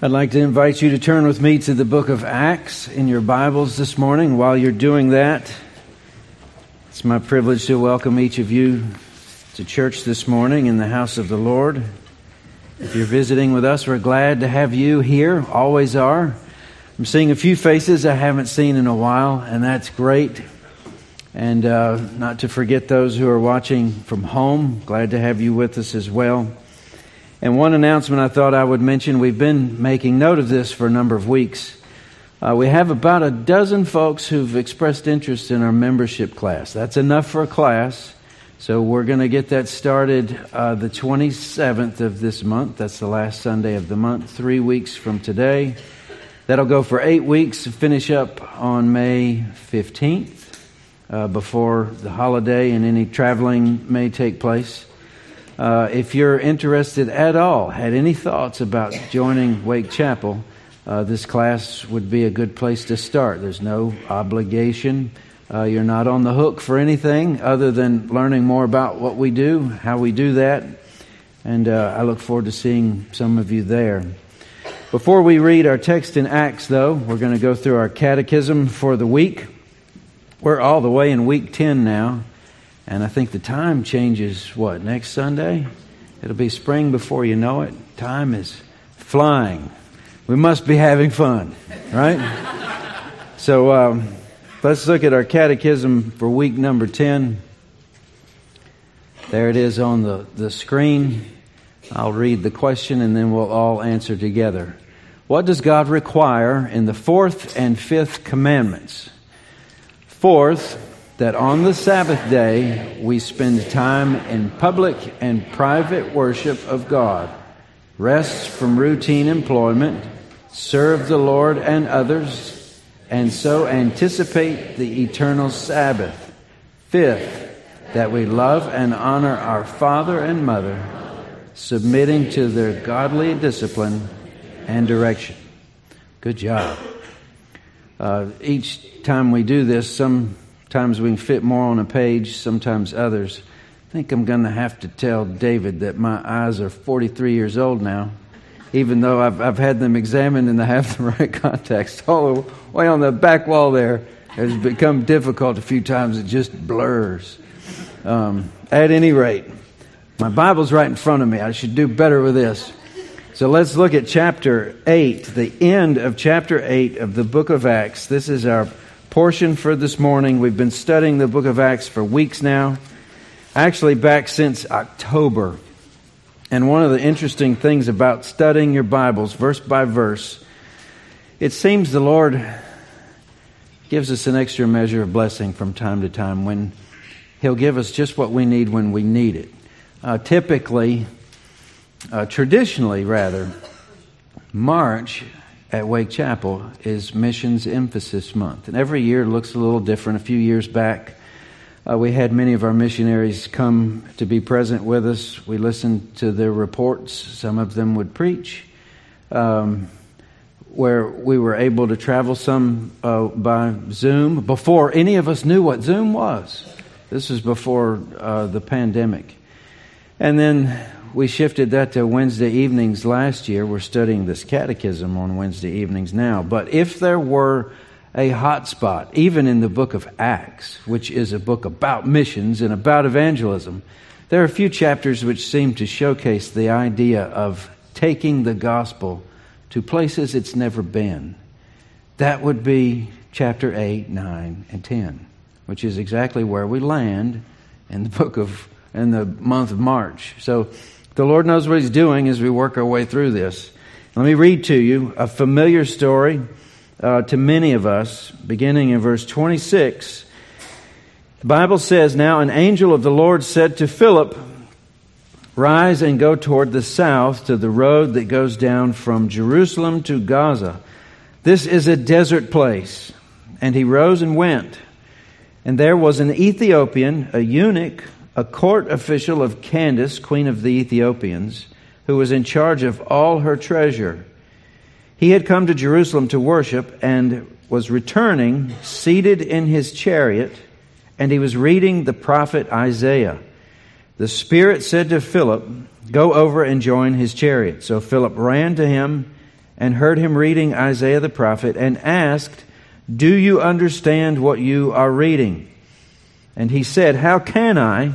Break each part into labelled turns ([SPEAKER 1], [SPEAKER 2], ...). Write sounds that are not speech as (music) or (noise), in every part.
[SPEAKER 1] I'd like to invite you to turn with me to the book of Acts in your Bibles this morning. While you're doing that, it's my privilege to welcome each of you to church this morning in the house of the Lord. If you're visiting with us, we're glad to have you here, always are. I'm seeing a few faces I haven't seen in a while, and that's great. And uh, not to forget those who are watching from home, glad to have you with us as well. And one announcement I thought I would mention we've been making note of this for a number of weeks. Uh, we have about a dozen folks who've expressed interest in our membership class. That's enough for a class. So we're going to get that started uh, the 27th of this month. That's the last Sunday of the month, three weeks from today. That'll go for eight weeks, finish up on May 15th uh, before the holiday and any traveling may take place. Uh, if you're interested at all, had any thoughts about joining Wake Chapel, uh, this class would be a good place to start. There's no obligation. Uh, you're not on the hook for anything other than learning more about what we do, how we do that. And uh, I look forward to seeing some of you there. Before we read our text in Acts, though, we're going to go through our catechism for the week. We're all the way in week 10 now. And I think the time changes, what, next Sunday? It'll be spring before you know it. Time is flying. We must be having fun, right? (laughs) so um, let's look at our catechism for week number 10. There it is on the, the screen. I'll read the question and then we'll all answer together. What does God require in the fourth and fifth commandments? Fourth, that on the Sabbath day we spend time in public and private worship of God, rest from routine employment, serve the Lord and others, and so anticipate the eternal Sabbath. Fifth, that we love and honor our father and mother, submitting to their godly discipline and direction. Good job. Uh, each time we do this, some Times we can fit more on a page, sometimes others. I think I'm going to have to tell David that my eyes are 43 years old now, even though I've, I've had them examined and they have the (laughs) right contacts. All the way on the back wall there has become difficult a few times. It just blurs. Um, at any rate, my Bible's right in front of me. I should do better with this. So let's look at chapter 8, the end of chapter 8 of the book of Acts. This is our portion for this morning. We've been studying the book of Acts for weeks now, actually, back since October. And one of the interesting things about studying your Bibles verse by verse, it seems the Lord gives us an extra measure of blessing from time to time when He'll give us just what we need when we need it. Uh, typically, uh, traditionally rather, March at Wake Chapel is Missions Emphasis Month. And every year looks a little different. A few years back, uh, we had many of our missionaries come to be present with us. We listened to their reports. Some of them would preach. Um, where we were able to travel some uh, by Zoom before any of us knew what Zoom was. This was before uh, the pandemic. And then we shifted that to Wednesday evenings last year. We're studying this catechism on Wednesday evenings now. But if there were a hot spot, even in the book of Acts, which is a book about missions and about evangelism, there are a few chapters which seem to showcase the idea of taking the gospel to places it's never been. That would be chapter 8, 9, and 10, which is exactly where we land in the book of in the month of March. So the Lord knows what He's doing as we work our way through this. Let me read to you a familiar story uh, to many of us, beginning in verse 26. The Bible says, Now an angel of the Lord said to Philip, Rise and go toward the south to the road that goes down from Jerusalem to Gaza. This is a desert place. And he rose and went. And there was an Ethiopian, a eunuch, a court official of Candace, queen of the Ethiopians, who was in charge of all her treasure. He had come to Jerusalem to worship and was returning, seated in his chariot, and he was reading the prophet Isaiah. The Spirit said to Philip, Go over and join his chariot. So Philip ran to him and heard him reading Isaiah the prophet and asked, Do you understand what you are reading? And he said, How can I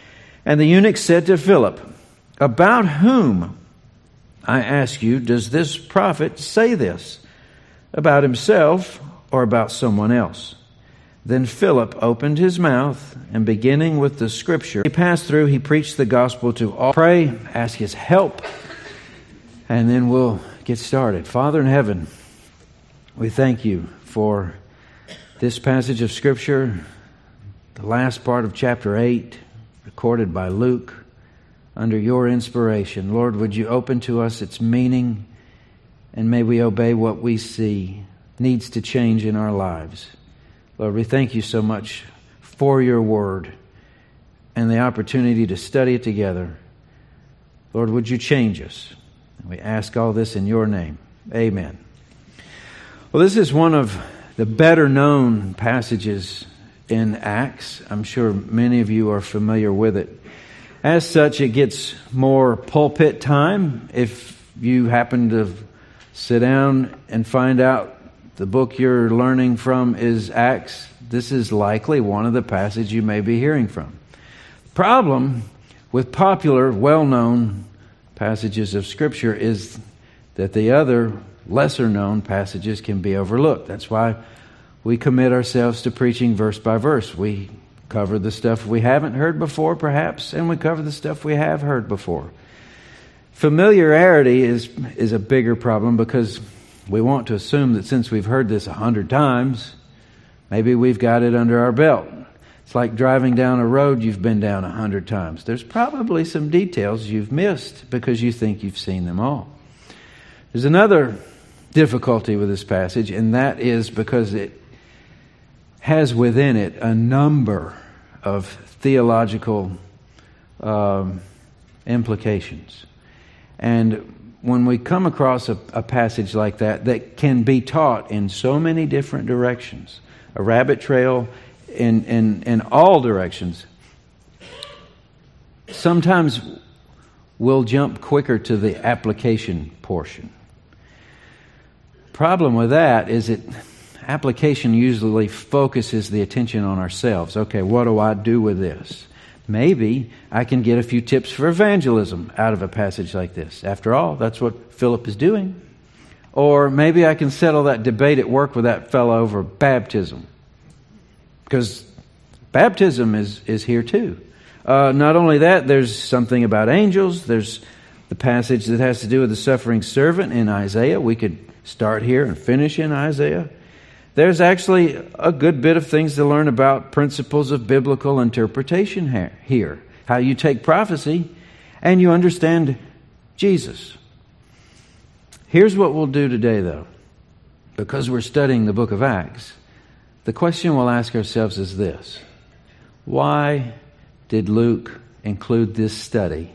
[SPEAKER 1] And the eunuch said to Philip, About whom, I ask you, does this prophet say this? About himself or about someone else? Then Philip opened his mouth, and beginning with the scripture he passed through, he preached the gospel to all. Pray, ask his help, and then we'll get started. Father in heaven, we thank you for this passage of Scripture, the last part of chapter 8, recorded by Luke under your inspiration. Lord, would you open to us its meaning, and may we obey what we see needs to change in our lives. Lord, we thank you so much for your word and the opportunity to study it together. Lord, would you change us? We ask all this in your name. Amen. Well, this is one of the better known passages in Acts. I'm sure many of you are familiar with it. As such, it gets more pulpit time. If you happen to sit down and find out the book you're learning from is Acts, this is likely one of the passages you may be hearing from. Problem with popular, well known passages of Scripture is that the other lesser known passages can be overlooked. That's why we commit ourselves to preaching verse by verse. We cover the stuff we haven't heard before, perhaps, and we cover the stuff we have heard before. Familiarity is, is a bigger problem because we want to assume that since we've heard this a hundred times, maybe we've got it under our belt. It's like driving down a road you've been down a hundred times. There's probably some details you've missed because you think you've seen them all. There's another difficulty with this passage, and that is because it has within it a number of theological um, implications. And when we come across a, a passage like that, that can be taught in so many different directions, a rabbit trail in, in, in all directions. Sometimes we'll jump quicker to the application portion. Problem with that is that application usually focuses the attention on ourselves. Okay, what do I do with this? Maybe I can get a few tips for evangelism out of a passage like this. After all, that's what Philip is doing. Or maybe I can settle that debate at work with that fellow over baptism. Because baptism is, is here too. Uh, not only that, there's something about angels. There's the passage that has to do with the suffering servant in Isaiah. We could start here and finish in Isaiah. There's actually a good bit of things to learn about principles of biblical interpretation here. How you take prophecy and you understand Jesus. Here's what we'll do today, though. Because we're studying the book of Acts, the question we'll ask ourselves is this Why did Luke include this study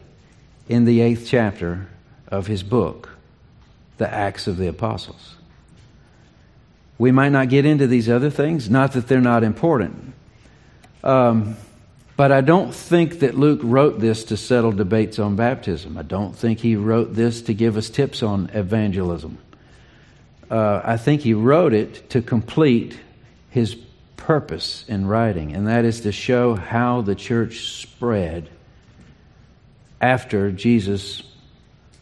[SPEAKER 1] in the eighth chapter of his book, The Acts of the Apostles? We might not get into these other things, not that they're not important. Um, but I don't think that Luke wrote this to settle debates on baptism. I don't think he wrote this to give us tips on evangelism. Uh, I think he wrote it to complete his purpose in writing, and that is to show how the church spread after Jesus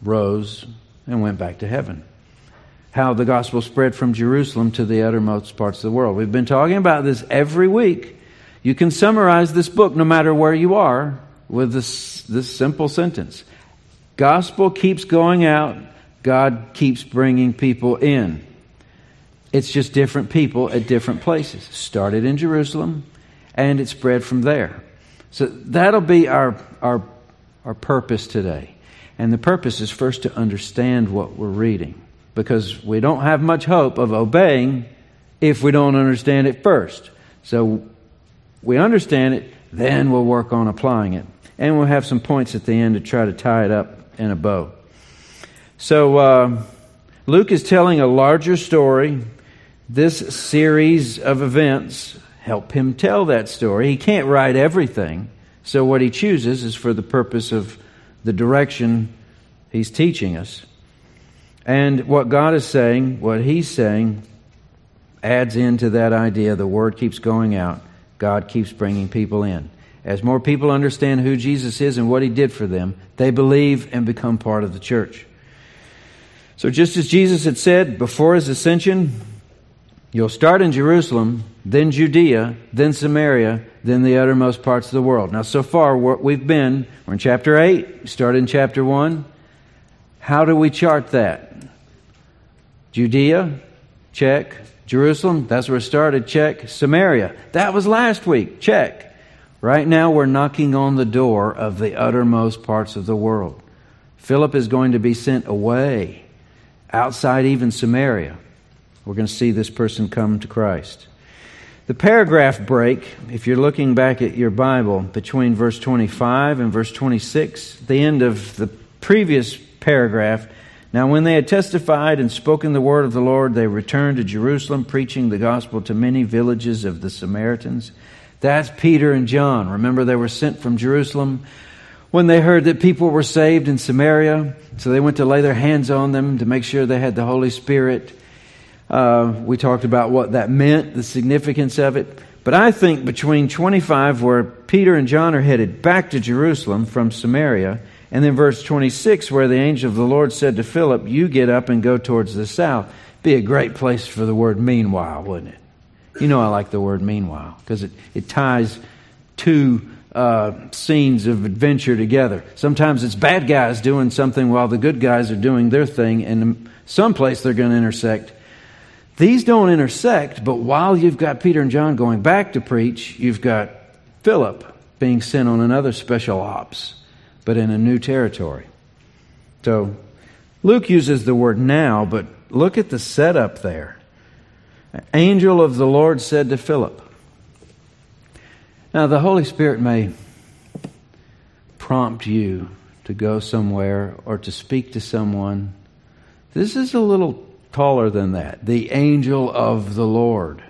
[SPEAKER 1] rose and went back to heaven. How the gospel spread from Jerusalem to the uttermost parts of the world. We've been talking about this every week. You can summarize this book no matter where you are with this, this simple sentence Gospel keeps going out, God keeps bringing people in. It's just different people at different places. Started in Jerusalem and it spread from there. So that'll be our, our, our purpose today. And the purpose is first to understand what we're reading. Because we don't have much hope of obeying if we don't understand it first. So we understand it, then we'll work on applying it. And we'll have some points at the end to try to tie it up in a bow. So uh, Luke is telling a larger story. This series of events help him tell that story. He can't write everything. So what he chooses is for the purpose of the direction he's teaching us. And what God is saying, what he's saying, adds into that idea. The word keeps going out. God keeps bringing people in. As more people understand who Jesus is and what he did for them, they believe and become part of the church. So, just as Jesus had said before his ascension, you'll start in Jerusalem, then Judea, then Samaria, then the uttermost parts of the world. Now, so far, what we've been, we're in chapter 8, started in chapter 1. How do we chart that? Judea, check. Jerusalem, that's where it started, check. Samaria, that was last week, check. Right now, we're knocking on the door of the uttermost parts of the world. Philip is going to be sent away, outside even Samaria. We're going to see this person come to Christ. The paragraph break, if you're looking back at your Bible, between verse 25 and verse 26, the end of the previous paragraph. Now, when they had testified and spoken the word of the Lord, they returned to Jerusalem, preaching the gospel to many villages of the Samaritans. That's Peter and John. Remember, they were sent from Jerusalem when they heard that people were saved in Samaria. So they went to lay their hands on them to make sure they had the Holy Spirit. Uh, we talked about what that meant, the significance of it. But I think between 25, where Peter and John are headed back to Jerusalem from Samaria, and then verse 26, where the angel of the Lord said to Philip, You get up and go towards the south, be a great place for the word meanwhile, wouldn't it? You know I like the word meanwhile because it, it ties two uh, scenes of adventure together. Sometimes it's bad guys doing something while the good guys are doing their thing, and someplace they're going to intersect. These don't intersect, but while you've got Peter and John going back to preach, you've got Philip being sent on another special ops, but in a new territory. So Luke uses the word now, but look at the setup there angel of the Lord said to Philip. Now, the Holy Spirit may prompt you to go somewhere or to speak to someone. This is a little taller than that. The angel of the Lord.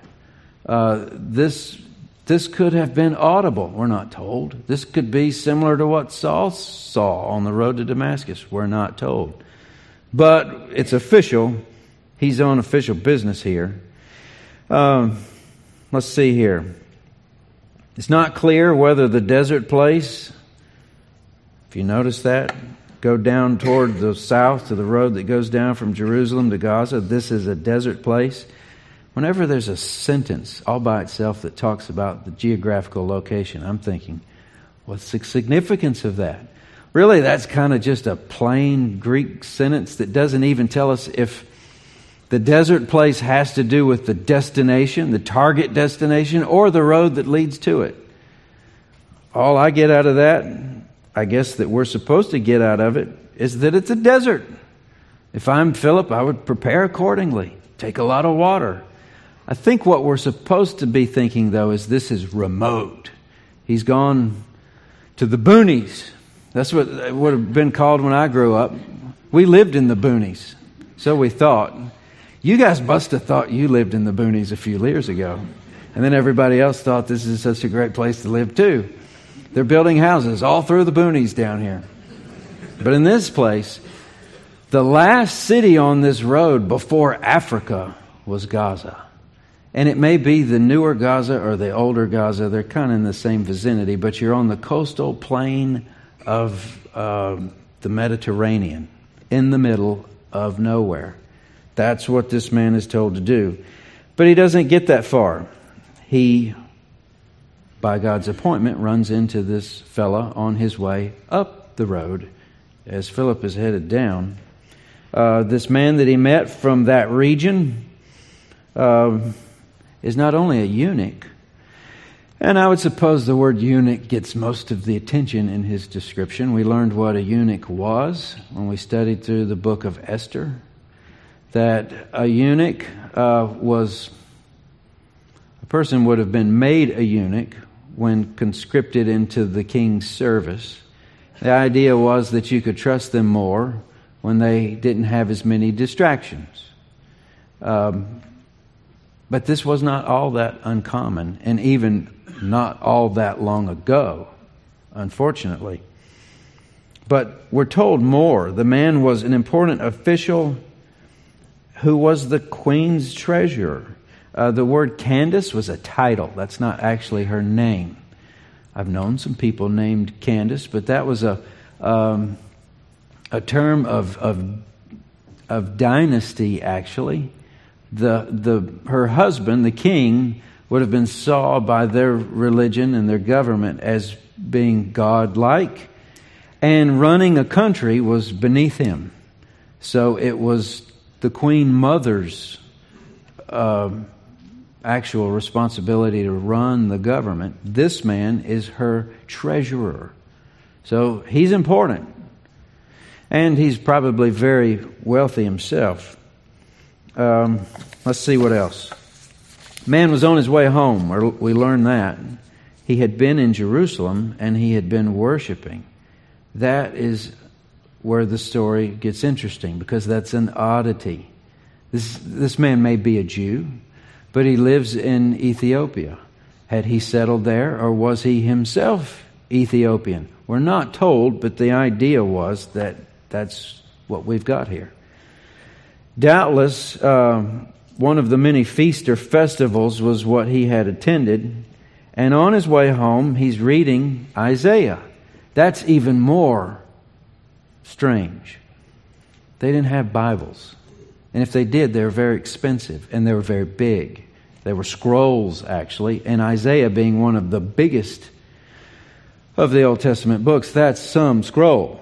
[SPEAKER 1] Uh, this, this could have been audible. We're not told. This could be similar to what Saul saw on the road to Damascus. We're not told. But it's official. He's on official business here. Um, let's see here. It's not clear whether the desert place, if you notice that, go down toward the south to the road that goes down from Jerusalem to Gaza. This is a desert place. Whenever there's a sentence all by itself that talks about the geographical location, I'm thinking, what's the significance of that? Really, that's kind of just a plain Greek sentence that doesn't even tell us if the desert place has to do with the destination, the target destination, or the road that leads to it. All I get out of that, I guess that we're supposed to get out of it, is that it's a desert. If I'm Philip, I would prepare accordingly, take a lot of water. I think what we're supposed to be thinking, though, is this is remote. He's gone to the boonies. That's what it would have been called when I grew up. We lived in the boonies, so we thought. You guys must have thought you lived in the boonies a few years ago. And then everybody else thought this is such a great place to live too. They're building houses all through the boonies down here. But in this place, the last city on this road before Africa was Gaza. And it may be the newer Gaza or the older Gaza. They're kind of in the same vicinity, but you're on the coastal plain of uh, the Mediterranean, in the middle of nowhere. That's what this man is told to do. But he doesn't get that far. He, by God's appointment, runs into this fella on his way up the road as Philip is headed down. Uh, this man that he met from that region uh, is not only a eunuch, and I would suppose the word eunuch gets most of the attention in his description. We learned what a eunuch was when we studied through the book of Esther that a eunuch uh, was a person would have been made a eunuch when conscripted into the king's service. The idea was that you could trust them more when they didn't have as many distractions. Um, but this was not all that uncommon, and even not all that long ago, unfortunately. But we're told more. The man was an important official who was the queen's treasurer. Uh, the word Candace was a title, that's not actually her name. I've known some people named Candace, but that was a, um, a term of, of, of dynasty, actually. The, the, her husband, the king, would have been saw by their religion and their government as being godlike, and running a country was beneath him. So it was the queen mother's uh, actual responsibility to run the government. This man is her treasurer. So he's important. And he's probably very wealthy himself. Um, let's see what else. Man was on his way home. or We learn that. He had been in Jerusalem and he had been worshiping. That is where the story gets interesting because that's an oddity. This, this man may be a Jew, but he lives in Ethiopia. Had he settled there or was he himself Ethiopian? We're not told, but the idea was that that's what we've got here. Doubtless, uh, one of the many feast or festivals was what he had attended. And on his way home, he's reading Isaiah. That's even more strange. They didn't have Bibles. And if they did, they were very expensive and they were very big. They were scrolls, actually, and Isaiah being one of the biggest of the Old Testament books, that's some scroll.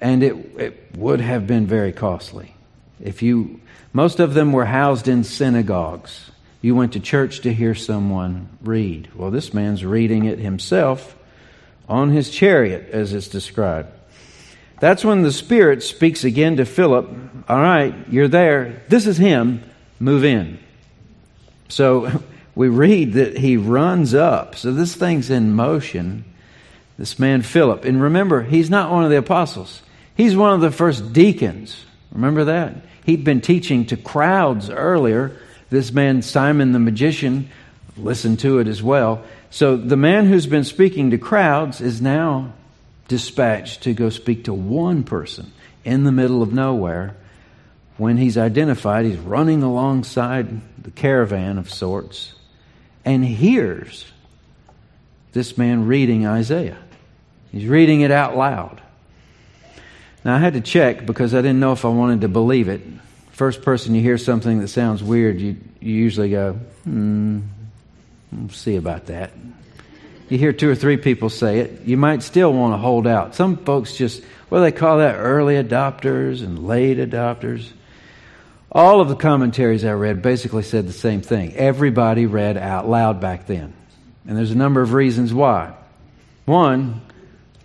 [SPEAKER 1] And it, it would have been very costly. If you most of them were housed in synagogues. You went to church to hear someone read. Well, this man's reading it himself on his chariot, as it's described. That's when the Spirit speaks again to Philip. All right, you're there. This is him. Move in. So (laughs) we read that he runs up. So this thing's in motion. This man, Philip. And remember, he's not one of the apostles, he's one of the first deacons. Remember that? He'd been teaching to crowds earlier. This man, Simon the magician, listened to it as well. So the man who's been speaking to crowds is now dispatched to go speak to one person in the middle of nowhere. When he's identified, he's running alongside the caravan of sorts and hears this man reading Isaiah. He's reading it out loud. Now, I had to check because I didn't know if I wanted to believe it. First person you hear something that sounds weird, you, you usually go, hmm, we'll see about that. You hear two or three people say it, you might still want to hold out. Some folks just, well, they call that early adopters and late adopters. All of the commentaries I read basically said the same thing. Everybody read out loud back then. And there's a number of reasons why. One,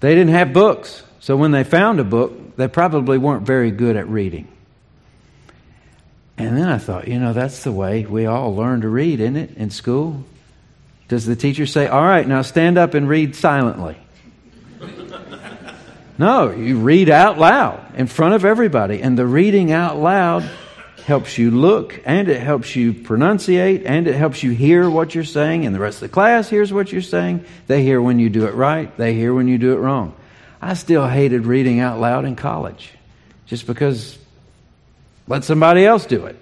[SPEAKER 1] they didn't have books. So when they found a book, they probably weren't very good at reading. And then I thought, you know, that's the way we all learn to read, isn't it, in school? Does the teacher say, all right, now stand up and read silently? (laughs) no, you read out loud in front of everybody. And the reading out loud helps you look and it helps you pronunciate and it helps you hear what you're saying. And the rest of the class hears what you're saying. They hear when you do it right, they hear when you do it wrong. I still hated reading out loud in college just because let somebody else do it.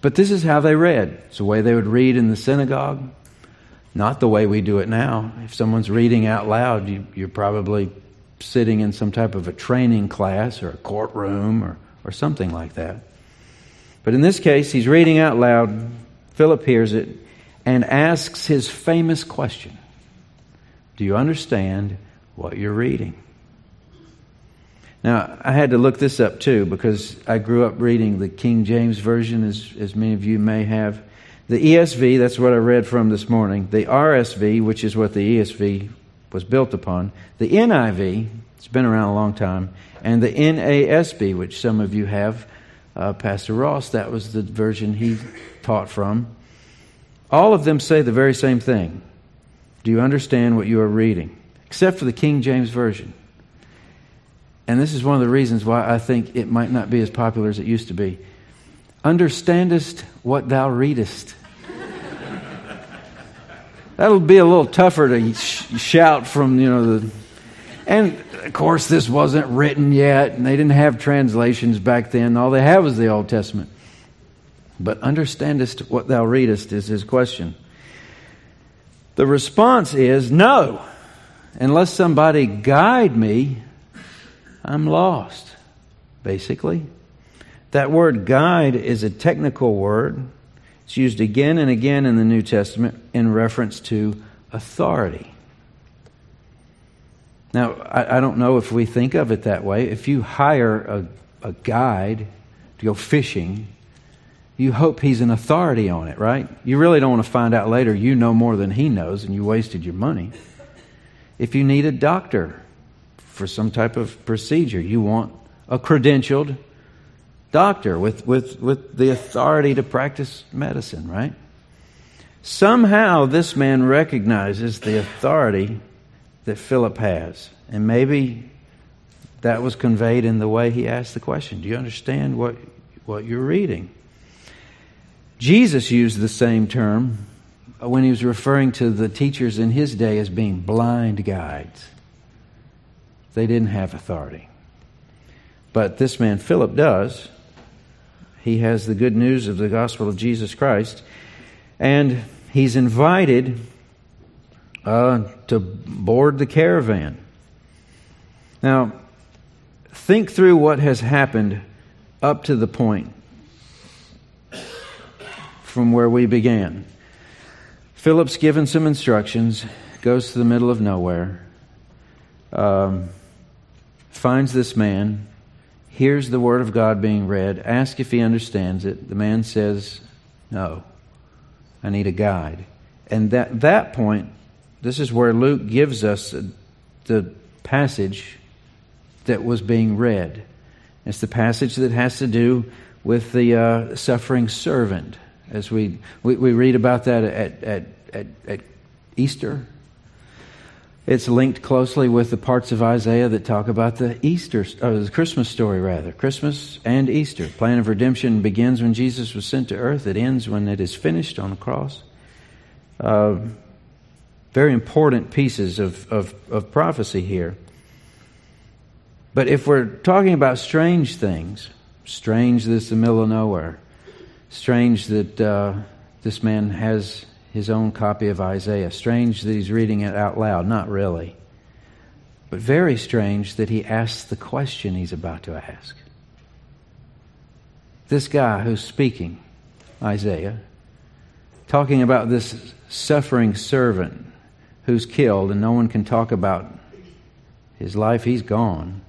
[SPEAKER 1] But this is how they read. It's the way they would read in the synagogue, not the way we do it now. If someone's reading out loud, you, you're probably sitting in some type of a training class or a courtroom or, or something like that. But in this case, he's reading out loud. Philip hears it and asks his famous question Do you understand what you're reading? Now, I had to look this up too because I grew up reading the King James Version, as, as many of you may have. The ESV, that's what I read from this morning. The RSV, which is what the ESV was built upon. The NIV, it's been around a long time. And the NASB, which some of you have. uh, Pastor Ross, that was the version he taught from. All of them say the very same thing. Do you understand what you are reading? Except for the King James Version. And this is one of the reasons why I think it might not be as popular as it used to be. Understandest what thou readest. That'll be a little tougher to sh- shout from, you know, the. And of course, this wasn't written yet, and they didn't have translations back then. All they had was the Old Testament. But understandest what thou readest is his question. The response is no. Unless somebody guide me, I'm lost, basically. That word guide is a technical word. It's used again and again in the New Testament in reference to authority. Now, I, I don't know if we think of it that way. If you hire a, a guide to go fishing, you hope he's an authority on it, right? You really don't want to find out later you know more than he knows and you wasted your money. If you need a doctor for some type of procedure, you want a credentialed doctor with, with, with the authority to practice medicine, right? Somehow this man recognizes the authority that Philip has. And maybe that was conveyed in the way he asked the question. Do you understand what, what you're reading? Jesus used the same term when he was referring to the teachers in his day as being blind guides. They didn't have authority. But this man, Philip, does. He has the good news of the gospel of Jesus Christ. And he's invited uh, to board the caravan. Now, think through what has happened up to the point from where we began. Philip's given some instructions, goes to the middle of nowhere, um, finds this man, hears the word of God being read, asks if he understands it. The man says, No, I need a guide. And at that point, this is where Luke gives us the passage that was being read. It's the passage that has to do with the uh, suffering servant. As we, we, we, read about that at, at, at, at Easter, it's linked closely with the parts of Isaiah that talk about the Easter, or the Christmas story, rather. Christmas and Easter. Plan of redemption begins when Jesus was sent to earth. It ends when it is finished on the cross. Uh, very important pieces of, of, of prophecy here. But if we're talking about strange things, strange that it's the middle of nowhere, strange that uh, this man has his own copy of Isaiah. Strange that he's reading it out loud. Not really. But very strange that he asks the question he's about to ask. This guy who's speaking, Isaiah, talking about this suffering servant who's killed and no one can talk about his life, he's gone.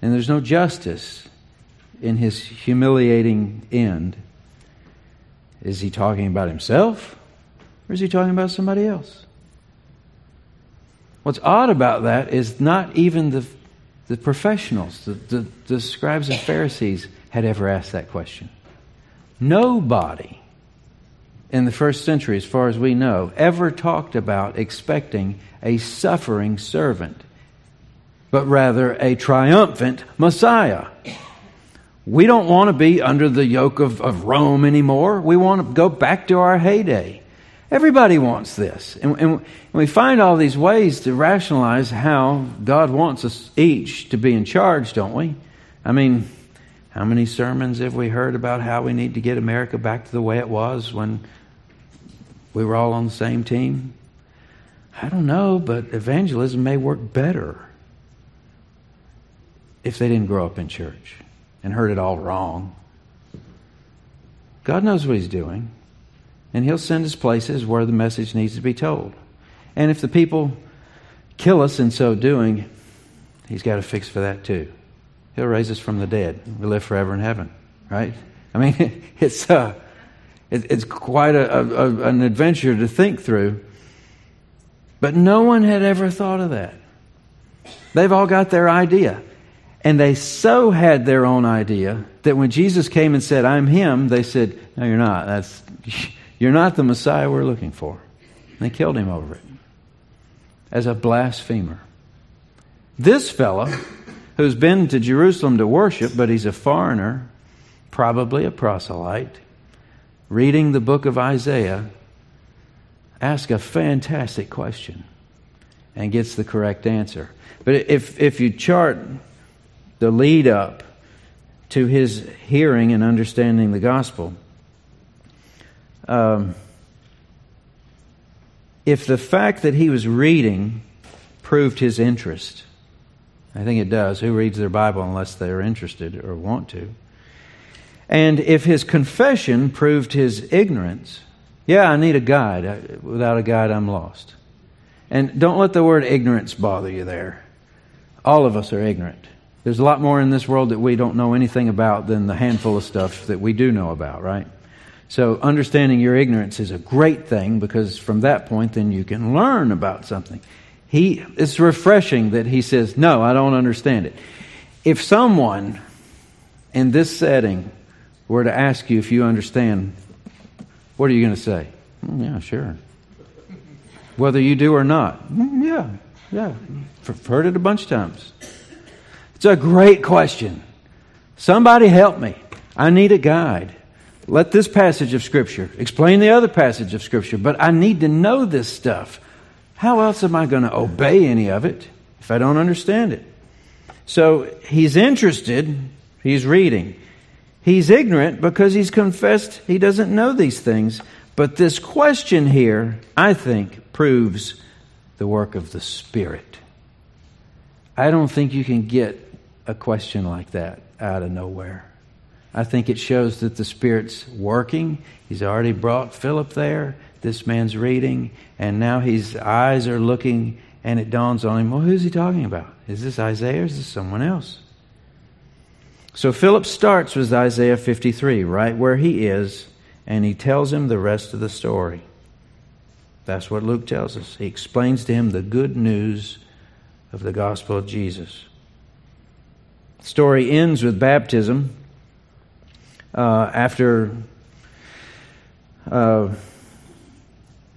[SPEAKER 1] And there's no justice in his humiliating end. Is he talking about himself? Or is he talking about somebody else? What's odd about that is not even the, the professionals, the, the, the scribes and Pharisees, had ever asked that question. Nobody in the first century, as far as we know, ever talked about expecting a suffering servant, but rather a triumphant Messiah. We don't want to be under the yoke of, of Rome anymore. We want to go back to our heyday. Everybody wants this. And, and, we find all these ways to rationalize how God wants us each to be in charge, don't we? I mean, how many sermons have we heard about how we need to get America back to the way it was when we were all on the same team? I don't know, but evangelism may work better if they didn't grow up in church and heard it all wrong. God knows what He's doing and He'll send us places where the message needs to be told. And if the people kill us in so doing, He's got a fix for that too. He'll raise us from the dead. We live forever in heaven, right? I mean, (laughs) it's, uh, it, it's quite a, a, an adventure to think through. But no one had ever thought of that. They've all got their idea. And they so had their own idea that when Jesus came and said, I'm him, they said, No, you're not. That's, (laughs) you're not the Messiah we're looking for. And they killed him over it as a blasphemer. This fellow, who's been to Jerusalem to worship, but he's a foreigner, probably a proselyte, reading the book of Isaiah, asks a fantastic question and gets the correct answer. But if, if you chart the lead up to his hearing and understanding the gospel. Um, if the fact that he was reading proved his interest, I think it does. Who reads their Bible unless they're interested or want to? And if his confession proved his ignorance, yeah, I need a guide. Without a guide, I'm lost. And don't let the word ignorance bother you there. All of us are ignorant. There's a lot more in this world that we don't know anything about than the handful of stuff that we do know about, right? So understanding your ignorance is a great thing because from that point then you can learn about something. He it's refreshing that he says, "No, I don't understand it." If someone in this setting were to ask you if you understand, what are you going to say? Mm, yeah, sure. Whether you do or not. Mm, yeah, yeah. I've heard it a bunch of times. It's a great question. Somebody help me. I need a guide. Let this passage of Scripture explain the other passage of Scripture, but I need to know this stuff. How else am I going to obey any of it if I don't understand it? So he's interested, he's reading. He's ignorant because he's confessed he doesn't know these things. But this question here, I think, proves the work of the Spirit. I don't think you can get a question like that out of nowhere. I think it shows that the Spirit's working. He's already brought Philip there. This man's reading, and now his eyes are looking, and it dawns on him well, who's he talking about? Is this Isaiah or is this someone else? So Philip starts with Isaiah 53, right where he is, and he tells him the rest of the story. That's what Luke tells us. He explains to him the good news of the gospel of Jesus The story ends with baptism. Uh, after, uh,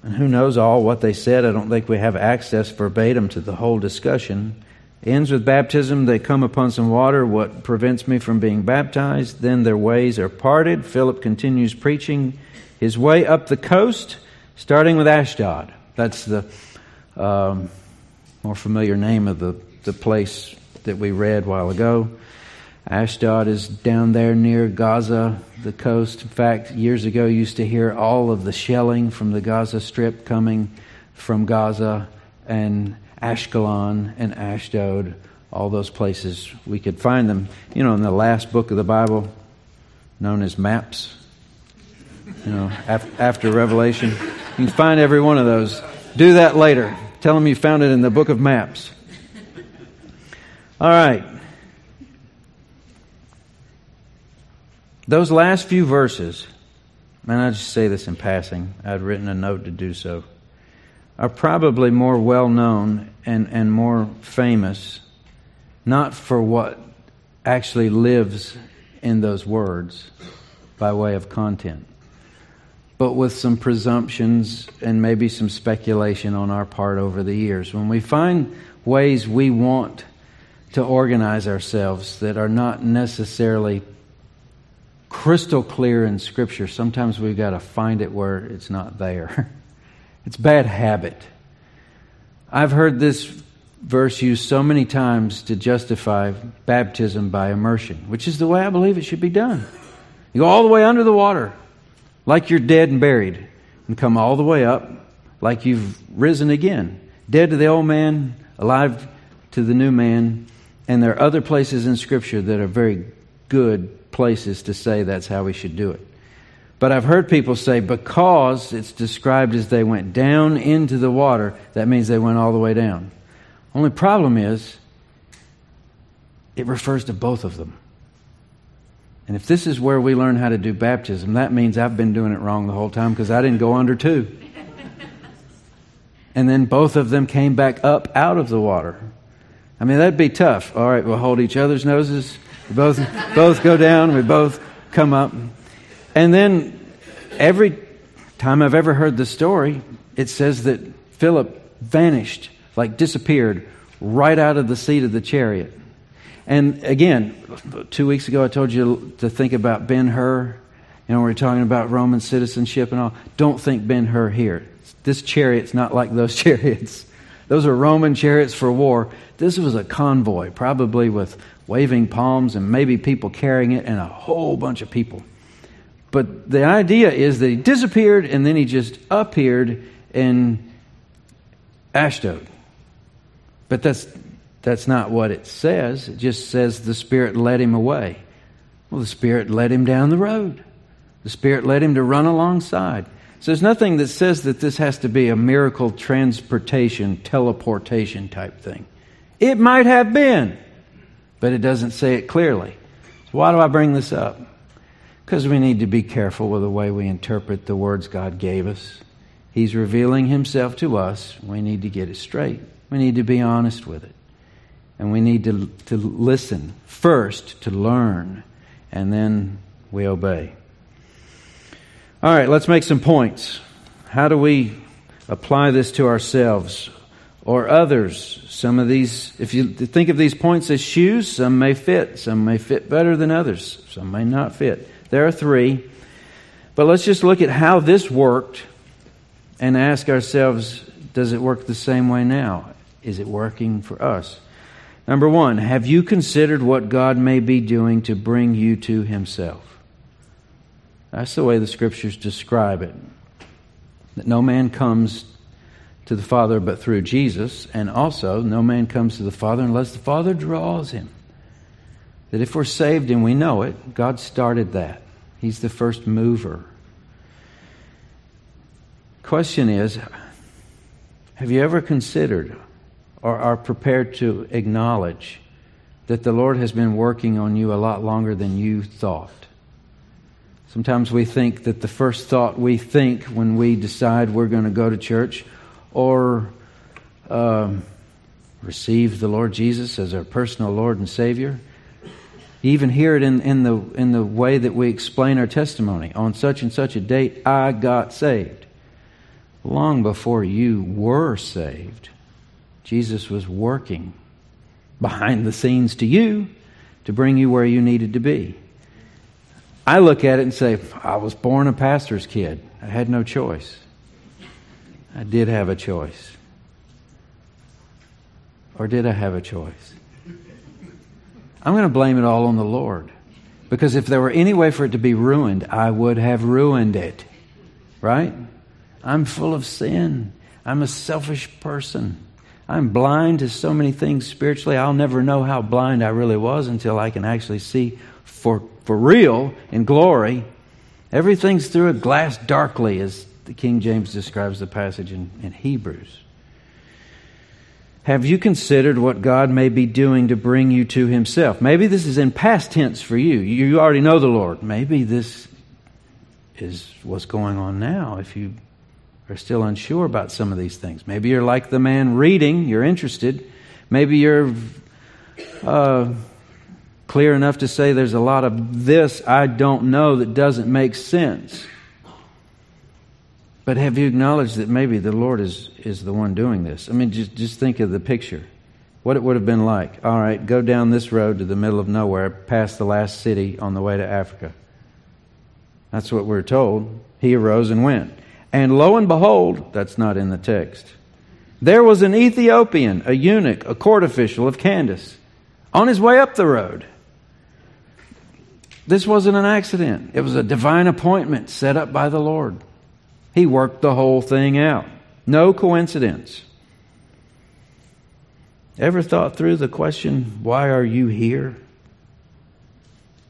[SPEAKER 1] and who knows all what they said? I don't think we have access verbatim to the whole discussion. ends with baptism. They come upon some water. What prevents me from being baptized? Then their ways are parted. Philip continues preaching his way up the coast, starting with Ashdod. That's the um, more familiar name of the, the place that we read a while ago. Ashdod is down there near Gaza, the coast. In fact, years ago, you used to hear all of the shelling from the Gaza Strip coming from Gaza and Ashkelon and Ashdod, all those places. We could find them, you know, in the last book of the Bible, known as maps. You know, after Revelation, you can find every one of those. Do that later. Tell them you found it in the book of maps. All right. Those last few verses, and I just say this in passing, I'd written a note to do so, are probably more well known and, and more famous, not for what actually lives in those words by way of content, but with some presumptions and maybe some speculation on our part over the years. When we find ways we want to organize ourselves that are not necessarily crystal clear in Scripture, sometimes we've got to find it where it's not there. (laughs) it's bad habit. I've heard this verse used so many times to justify baptism by immersion, which is the way I believe it should be done. You go all the way under the water, like you're dead and buried, and come all the way up, like you've risen again. Dead to the old man, alive to the new man. And there are other places in Scripture that are very good places to say that's how we should do it. But I've heard people say because it's described as they went down into the water, that means they went all the way down. Only problem is, it refers to both of them. And if this is where we learn how to do baptism, that means I've been doing it wrong the whole time because I didn't go under too. and then both of them came back up out of the water. I mean, that'd be tough. All right, we'll hold each other's noses. We both, both go down. We both come up. And then every time I've ever heard the story, it says that Philip vanished, like disappeared, right out of the seat of the chariot. And again, two weeks ago I told you to think about Ben Hur. You know, we are talking about Roman citizenship and all. Don't think Ben Hur here. This chariot's not like those (laughs) chariots. Those are Roman chariots for war. This was a convoy, probably with waving palms and maybe people carrying it and a whole bunch of people. But the idea is that he disappeared and then he just appeared in Ashdod. But that's, that's not what it says. It just says the Spirit led him away. Well, the Spirit led him down the road, the Spirit led him to run alongside. So there's nothing that says that this has to be a miracle transportation, teleportation type thing. It might have been, but it doesn't say it clearly. So why do I bring this up? Because we need to be careful with the way we interpret the words God gave us. He's revealing Himself to us. We need to get it straight. We need to be honest with it. And we need to, to listen first to learn, and then we obey. All right, let's make some points. How do we apply this to ourselves or others? Some of these, if you think of these points as shoes, some may fit. Some may fit better than others. Some may not fit. There are three. But let's just look at how this worked and ask ourselves does it work the same way now? Is it working for us? Number one, have you considered what God may be doing to bring you to Himself? That's the way the scriptures describe it. That no man comes to the Father but through Jesus, and also no man comes to the Father unless the Father draws him. That if we're saved and we know it, God started that. He's the first mover. Question is Have you ever considered or are prepared to acknowledge that the Lord has been working on you a lot longer than you thought? Sometimes we think that the first thought we think when we decide we're going to go to church or um, receive the Lord Jesus as our personal Lord and Savior you even hear it in, in, the, in the way that we explain our testimony. On such and such a date, I got saved. Long before you were saved, Jesus was working behind the scenes to you to bring you where you needed to be. I look at it and say, I was born a pastor's kid. I had no choice. I did have a choice. Or did I have a choice? I'm going to blame it all on the Lord. Because if there were any way for it to be ruined, I would have ruined it. Right? I'm full of sin. I'm a selfish person. I'm blind to so many things spiritually. I'll never know how blind I really was until I can actually see for, for real in glory. Everything's through a glass darkly, as the King James describes the passage in, in Hebrews. Have you considered what God may be doing to bring you to Himself? Maybe this is in past tense for you. You already know the Lord. Maybe this is what's going on now if you are still unsure about some of these things. Maybe you're like the man reading, you're interested. Maybe you're uh, clear enough to say there's a lot of this I don't know that doesn't make sense. But have you acknowledged that maybe the Lord is, is the one doing this? I mean, just, just think of the picture. What it would have been like. All right, go down this road to the middle of nowhere, past the last city on the way to Africa. That's what we're told. He arose and went. And lo and behold, that's not in the text. There was an Ethiopian, a eunuch, a court official of Candace, on his way up the road. This wasn't an accident, it was a divine appointment set up by the Lord. He worked the whole thing out. No coincidence. Ever thought through the question, why are you here?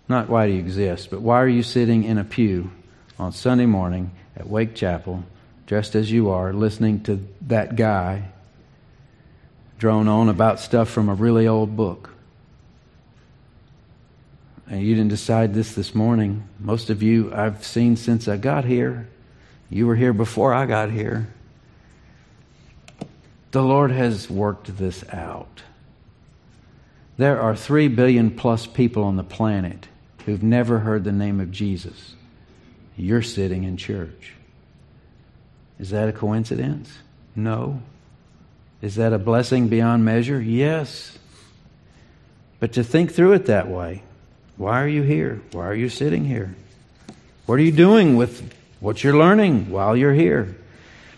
[SPEAKER 1] Not why do you exist, but why are you sitting in a pew on Sunday morning at Wake Chapel, dressed as you are, listening to that guy drone on about stuff from a really old book? And you didn't decide this this morning. Most of you I've seen since I got here. You were here before I got here. The Lord has worked this out. There are three billion plus people on the planet who've never heard the name of Jesus. You're sitting in church. Is that a coincidence? No. Is that a blessing beyond measure? Yes. But to think through it that way, why are you here? Why are you sitting here? What are you doing with what you're learning while you're here?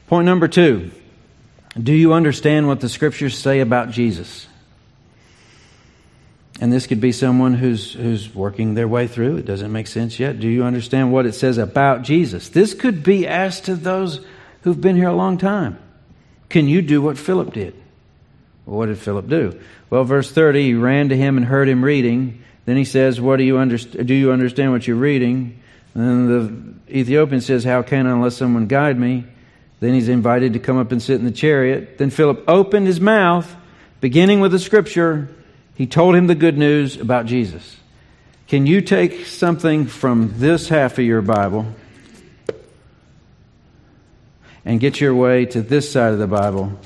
[SPEAKER 1] Point number two Do you understand what the scriptures say about Jesus? And this could be someone who's, who's working their way through. It doesn't make sense yet. Do you understand what it says about Jesus? This could be asked to those who've been here a long time. Can you do what Philip did? Well, what did Philip do? Well, verse 30, he ran to him and heard him reading. Then he says, What do you, underst- do you understand what you're reading? And then the Ethiopian says, How can I unless someone guide me? Then he's invited to come up and sit in the chariot. Then Philip opened his mouth, beginning with the scripture. He told him the good news about Jesus. Can you take something from this half of your Bible and get your way to this side of the Bible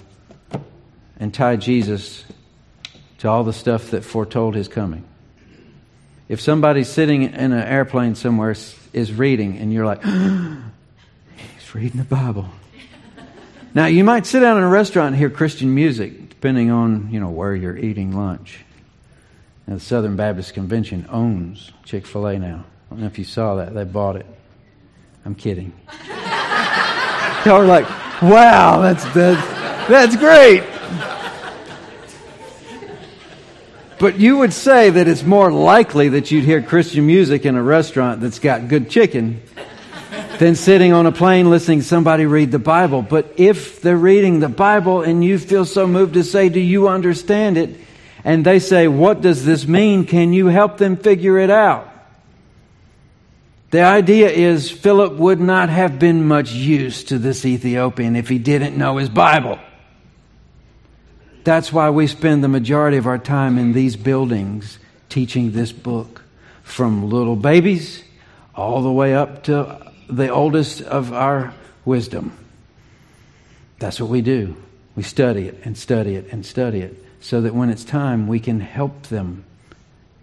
[SPEAKER 1] and tie Jesus to all the stuff that foretold his coming? If somebody's sitting in an airplane somewhere is reading and you're like, (gasps) he's reading the Bible. Now, you might sit down in a restaurant and hear Christian music, depending on, you know, where you're eating lunch. Now, the Southern Baptist Convention owns Chick fil A now. I don't know if you saw that. They bought it. I'm kidding. (laughs) Y'all are like, wow, that's, that's, that's great. But you would say that it's more likely that you'd hear Christian music in a restaurant that's got good chicken than sitting on a plane listening to somebody read the Bible. But if they're reading the Bible and you feel so moved to say, Do you understand it? And they say, What does this mean? Can you help them figure it out? The idea is Philip would not have been much use to this Ethiopian if he didn't know his Bible. That's why we spend the majority of our time in these buildings teaching this book from little babies all the way up to the oldest of our wisdom. That's what we do. We study it and study it and study it so that when it's time, we can help them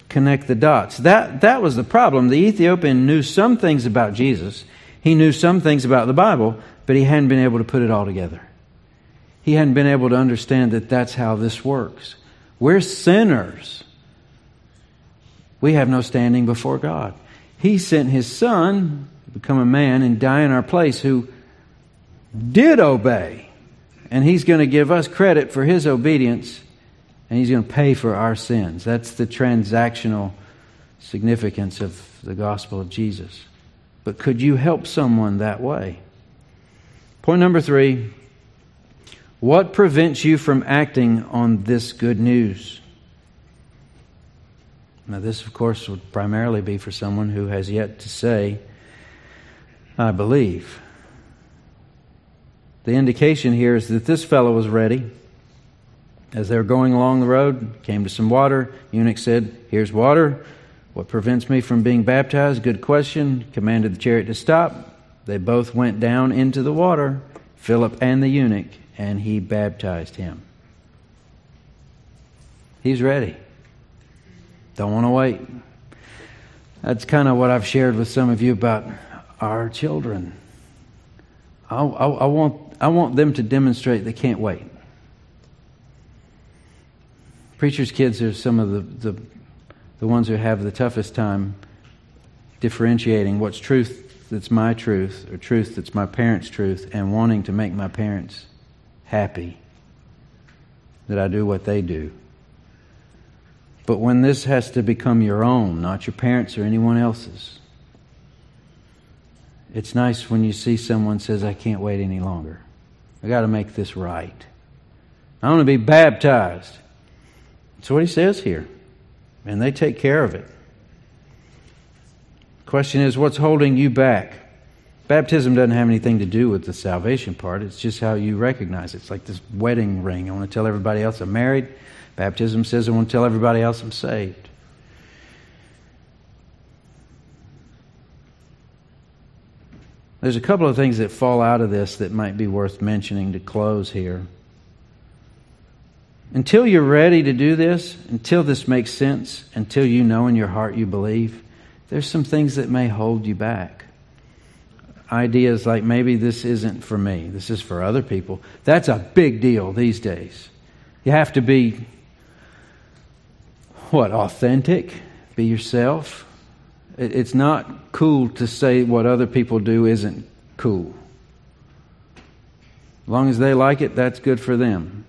[SPEAKER 1] connect the dots. That, that was the problem. The Ethiopian knew some things about Jesus, he knew some things about the Bible, but he hadn't been able to put it all together. He hadn't been able to understand that that's how this works. We're sinners. We have no standing before God. He sent His Son to become a man and die in our place who did obey. And He's going to give us credit for His obedience and He's going to pay for our sins. That's the transactional significance of the gospel of Jesus. But could you help someone that way? Point number three what prevents you from acting on this good news? Now, this, of course, would primarily be for someone who has yet to say, I believe. The indication here is that this fellow was ready. As they were going along the road, came to some water. Eunuch said, Here's water. What prevents me from being baptized? Good question. Commanded the chariot to stop. They both went down into the water, Philip and the eunuch and he baptized him. He's ready. Don't want to wait. That's kind of what I've shared with some of you about our children. I, I, I, want, I want them to demonstrate they can't wait. Preachers' kids are some of the, the, the ones who have the toughest time differentiating what's truth that's my truth or truth that's my parents' truth and wanting to make my parents happy that I do what they do. But when this has to become your own, not your parents or anyone else's, it's nice when you see someone says, I can't wait any longer. I got to make this right. I want to be baptized. That's what he says here. And they take care of it. Question is, what's holding you back? Baptism doesn't have anything to do with the salvation part. It's just how you recognize it. It's like this wedding ring. I want to tell everybody else I'm married. Baptism says I want to tell everybody else I'm saved. There's a couple of things that fall out of this that might be worth mentioning to close here. Until you're ready to do this, until this makes sense, until you know in your heart you believe, there's some things that may hold you back. Ideas like maybe this isn't for me, this is for other people. That's a big deal these days. You have to be, what, authentic? Be yourself. It's not cool to say what other people do isn't cool. As long as they like it, that's good for them.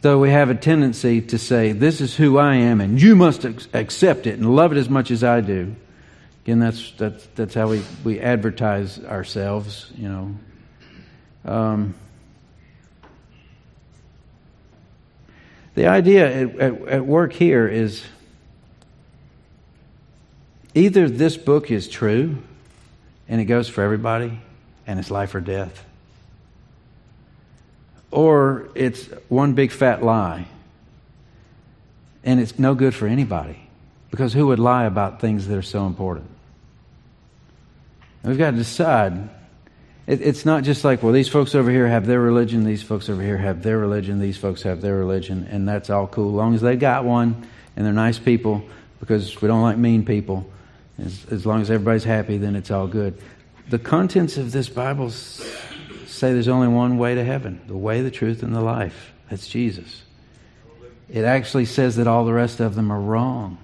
[SPEAKER 1] Though we have a tendency to say, This is who I am, and you must accept it and love it as much as I do. Again, that's, that's, that's how we, we advertise ourselves, you know. Um, the idea at, at, at work here is either this book is true and it goes for everybody and it's life or death, or it's one big fat lie and it's no good for anybody because who would lie about things that are so important? We've got to decide. It, it's not just like, well, these folks over here have their religion, these folks over here have their religion, these folks have their religion, and that's all cool. As long as they've got one and they're nice people, because we don't like mean people, as, as long as everybody's happy, then it's all good. The contents of this Bible say there's only one way to heaven the way, the truth, and the life. That's Jesus. It actually says that all the rest of them are wrong.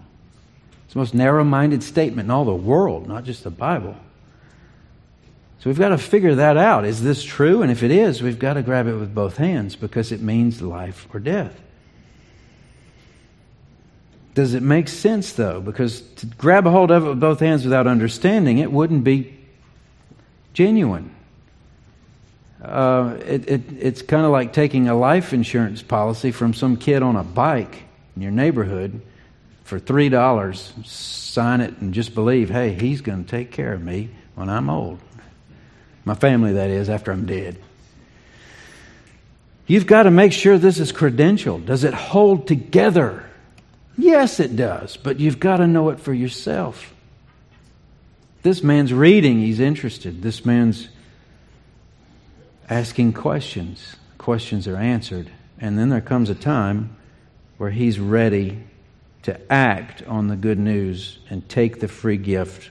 [SPEAKER 1] It's the most narrow minded statement in all the world, not just the Bible. So we've got to figure that out. Is this true? And if it is, we've got to grab it with both hands because it means life or death. Does it make sense, though? Because to grab a hold of it with both hands without understanding it wouldn't be genuine. Uh, it, it, it's kind of like taking a life insurance policy from some kid on a bike in your neighborhood for $3. Sign it and just believe, hey, he's going to take care of me when I'm old. My family, that is, after I'm dead. You've got to make sure this is credentialed. Does it hold together? Yes, it does, but you've got to know it for yourself. This man's reading, he's interested. This man's asking questions. Questions are answered. And then there comes a time where he's ready to act on the good news and take the free gift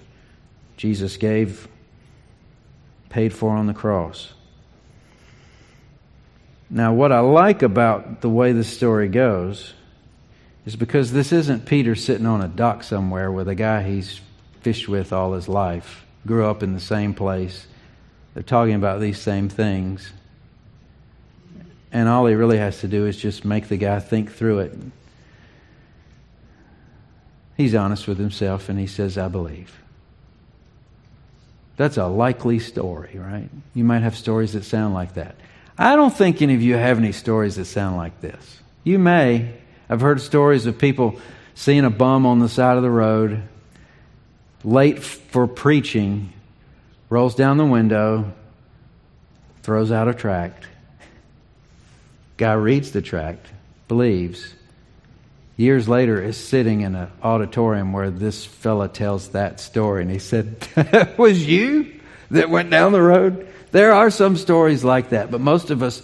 [SPEAKER 1] Jesus gave, paid for on the cross. Now, what I like about the way the story goes is because this isn't Peter sitting on a dock somewhere with a guy he's fished with all his life, grew up in the same place. They're talking about these same things. And all he really has to do is just make the guy think through it. He's honest with himself and he says, I believe. That's a likely story, right? You might have stories that sound like that. I don't think any of you have any stories that sound like this. You may. I've heard stories of people seeing a bum on the side of the road, late for preaching, rolls down the window, throws out a tract. Guy reads the tract, believes. Years later, is sitting in an auditorium where this fella tells that story, and he said, "That was you that went down the road." There are some stories like that, but most of us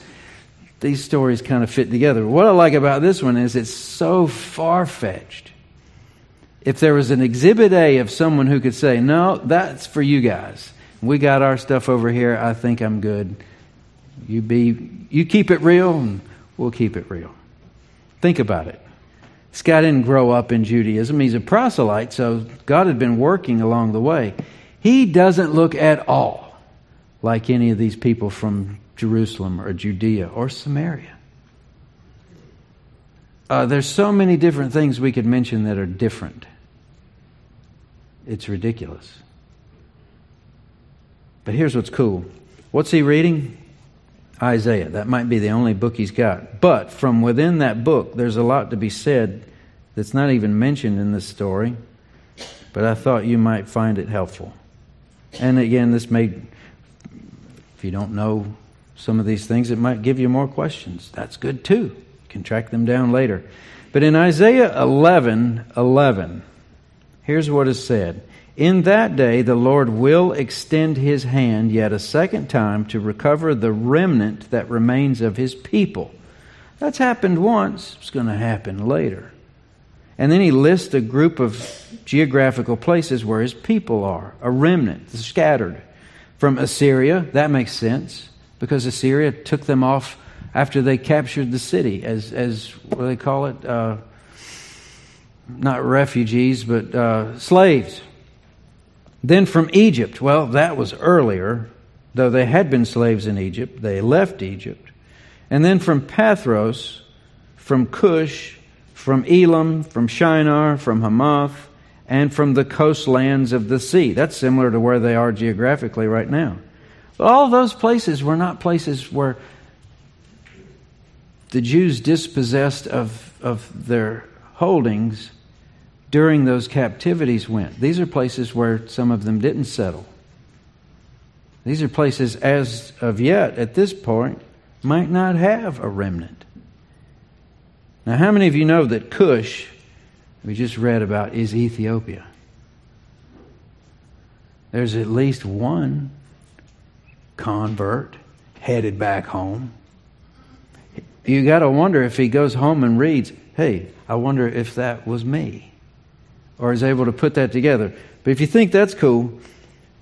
[SPEAKER 1] these stories kind of fit together. What I like about this one is it's so far fetched. If there was an exhibit A of someone who could say, No, that's for you guys. We got our stuff over here. I think I'm good. You be you keep it real and we'll keep it real. Think about it. This guy didn't grow up in Judaism. He's a proselyte, so God had been working along the way. He doesn't look at all like any of these people from Jerusalem or Judea or Samaria. Uh, there's so many different things we could mention that are different. It's ridiculous. But here's what's cool. What's he reading? Isaiah. That might be the only book he's got. But from within that book, there's a lot to be said that's not even mentioned in this story. But I thought you might find it helpful. And again, this may, if you don't know some of these things, it might give you more questions. That's good too. You can track them down later. But in Isaiah 11 11, here's what is said In that day, the Lord will extend his hand yet a second time to recover the remnant that remains of his people, That's happened once, it's going to happen later. And then he lists a group of geographical places where his people are, a remnant, scattered. From Assyria, that makes sense, because Assyria took them off after they captured the city as, as what do they call it? Uh, not refugees, but uh, slaves. Then from Egypt, well, that was earlier, though they had been slaves in Egypt, they left Egypt. And then from Pathros, from Cush, from Elam, from Shinar, from Hamath, and from the coastlands of the sea. That's similar to where they are geographically right now. But all those places were not places where the Jews dispossessed of, of their holdings during those captivities went. These are places where some of them didn't settle. These are places, as of yet, at this point, might not have a remnant. Now, how many of you know that Cush, we just read about, is Ethiopia? There's at least one convert headed back home. You got to wonder if he goes home and reads, hey, I wonder if that was me or is able to put that together. But if you think that's cool,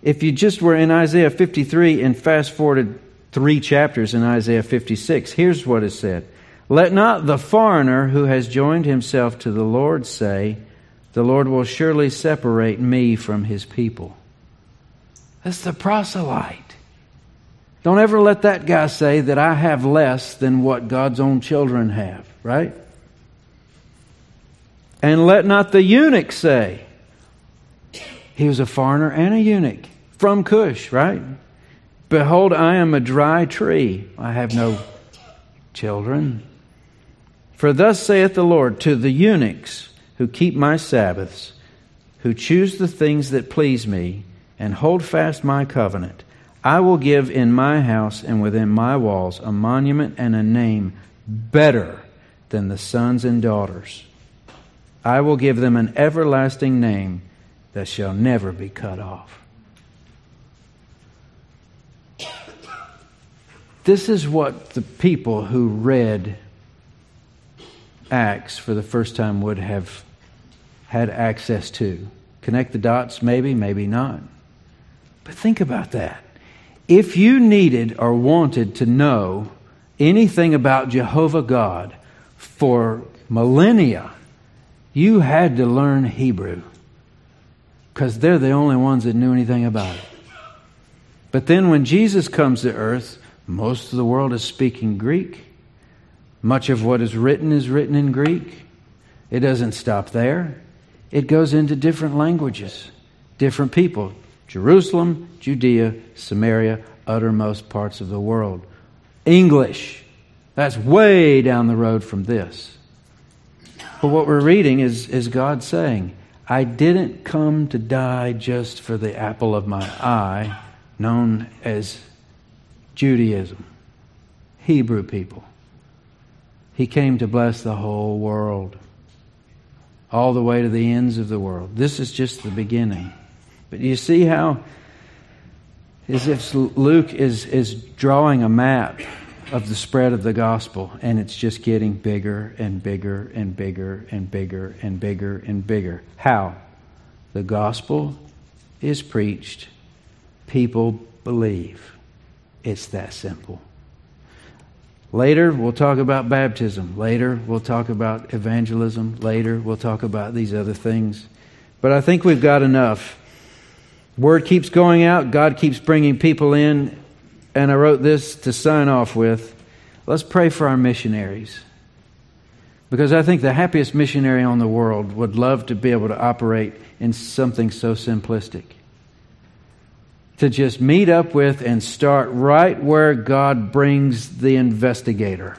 [SPEAKER 1] if you just were in Isaiah 53 and fast forwarded three chapters in Isaiah 56, here's what is said Let not the foreigner who has joined himself to the Lord say, The Lord will surely separate me from his people. That's the proselyte. Don't ever let that guy say that I have less than what God's own children have, right? And let not the eunuch say, he was a foreigner and a eunuch from Cush, right? Behold, I am a dry tree. I have no children. For thus saith the Lord to the eunuchs who keep my Sabbaths, who choose the things that please me, and hold fast my covenant, I will give in my house and within my walls a monument and a name better than the sons and daughters I will give them an everlasting name that shall never be cut off. This is what the people who read Acts for the first time would have had access to. Connect the dots, maybe, maybe not. But think about that. If you needed or wanted to know anything about Jehovah God for millennia, you had to learn Hebrew because they're the only ones that knew anything about it. But then when Jesus comes to earth, most of the world is speaking Greek. Much of what is written is written in Greek. It doesn't stop there, it goes into different languages, different people. Jerusalem, Judea, Samaria, uttermost parts of the world. English. That's way down the road from this. But what we're reading is, is God saying, I didn't come to die just for the apple of my eye, known as Judaism, Hebrew people. He came to bless the whole world, all the way to the ends of the world. This is just the beginning. But you see how, as if Luke is, is drawing a map of the spread of the gospel, and it's just getting bigger and bigger and bigger and bigger and bigger and bigger. How? The gospel is preached, people believe. It's that simple. Later, we'll talk about baptism. Later, we'll talk about evangelism. Later, we'll talk about these other things. But I think we've got enough. Word keeps going out, God keeps bringing people in, and I wrote this to sign off with. Let's pray for our missionaries. Because I think the happiest missionary on the world would love to be able to operate in something so simplistic. To just meet up with and start right where God brings the investigator.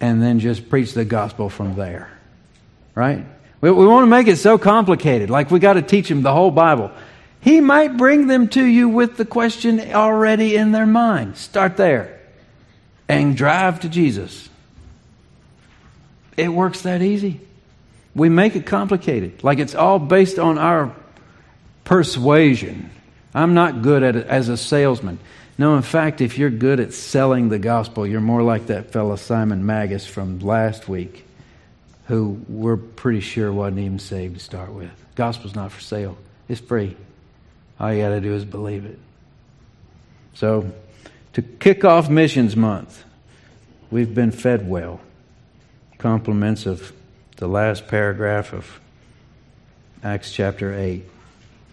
[SPEAKER 1] And then just preach the gospel from there. Right? We, we want to make it so complicated. Like we got to teach them the whole Bible. He might bring them to you with the question already in their mind. Start there and drive to Jesus. It works that easy. We make it complicated, like it's all based on our persuasion. I'm not good at it as a salesman. No, in fact, if you're good at selling the gospel, you're more like that fellow Simon Magus from last week, who we're pretty sure wasn't even saved to start with. Gospel's not for sale, it's free. All you got to do is believe it. So, to kick off Missions Month, we've been fed well. Compliments of the last paragraph of Acts chapter 8.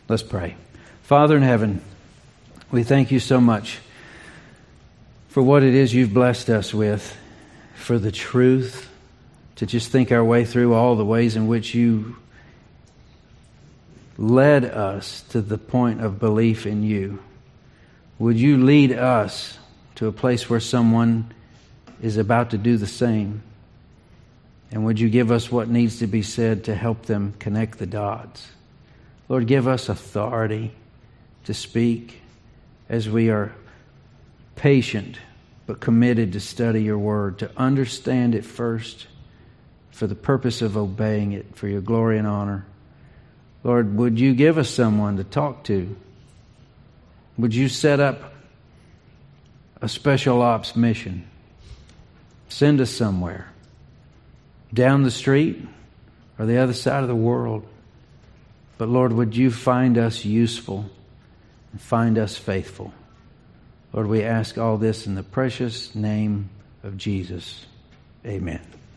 [SPEAKER 1] Let's pray. Father in heaven, we thank you so much for what it is you've blessed us with, for the truth, to just think our way through all the ways in which you led us to the point of belief in you. Would you lead us to a place where someone is about to do the same? And would you give us what needs to be said to help them connect the dots? Lord, give us authority to speak as we are patient but committed to study your word, to understand it first for the purpose of obeying it for your glory and honor. Lord, would you give us someone to talk to? Would you set up a special ops mission? Send us somewhere down the street or the other side of the world. But Lord, would you find us useful and find us faithful? Lord, we ask all this in the precious name of Jesus. Amen.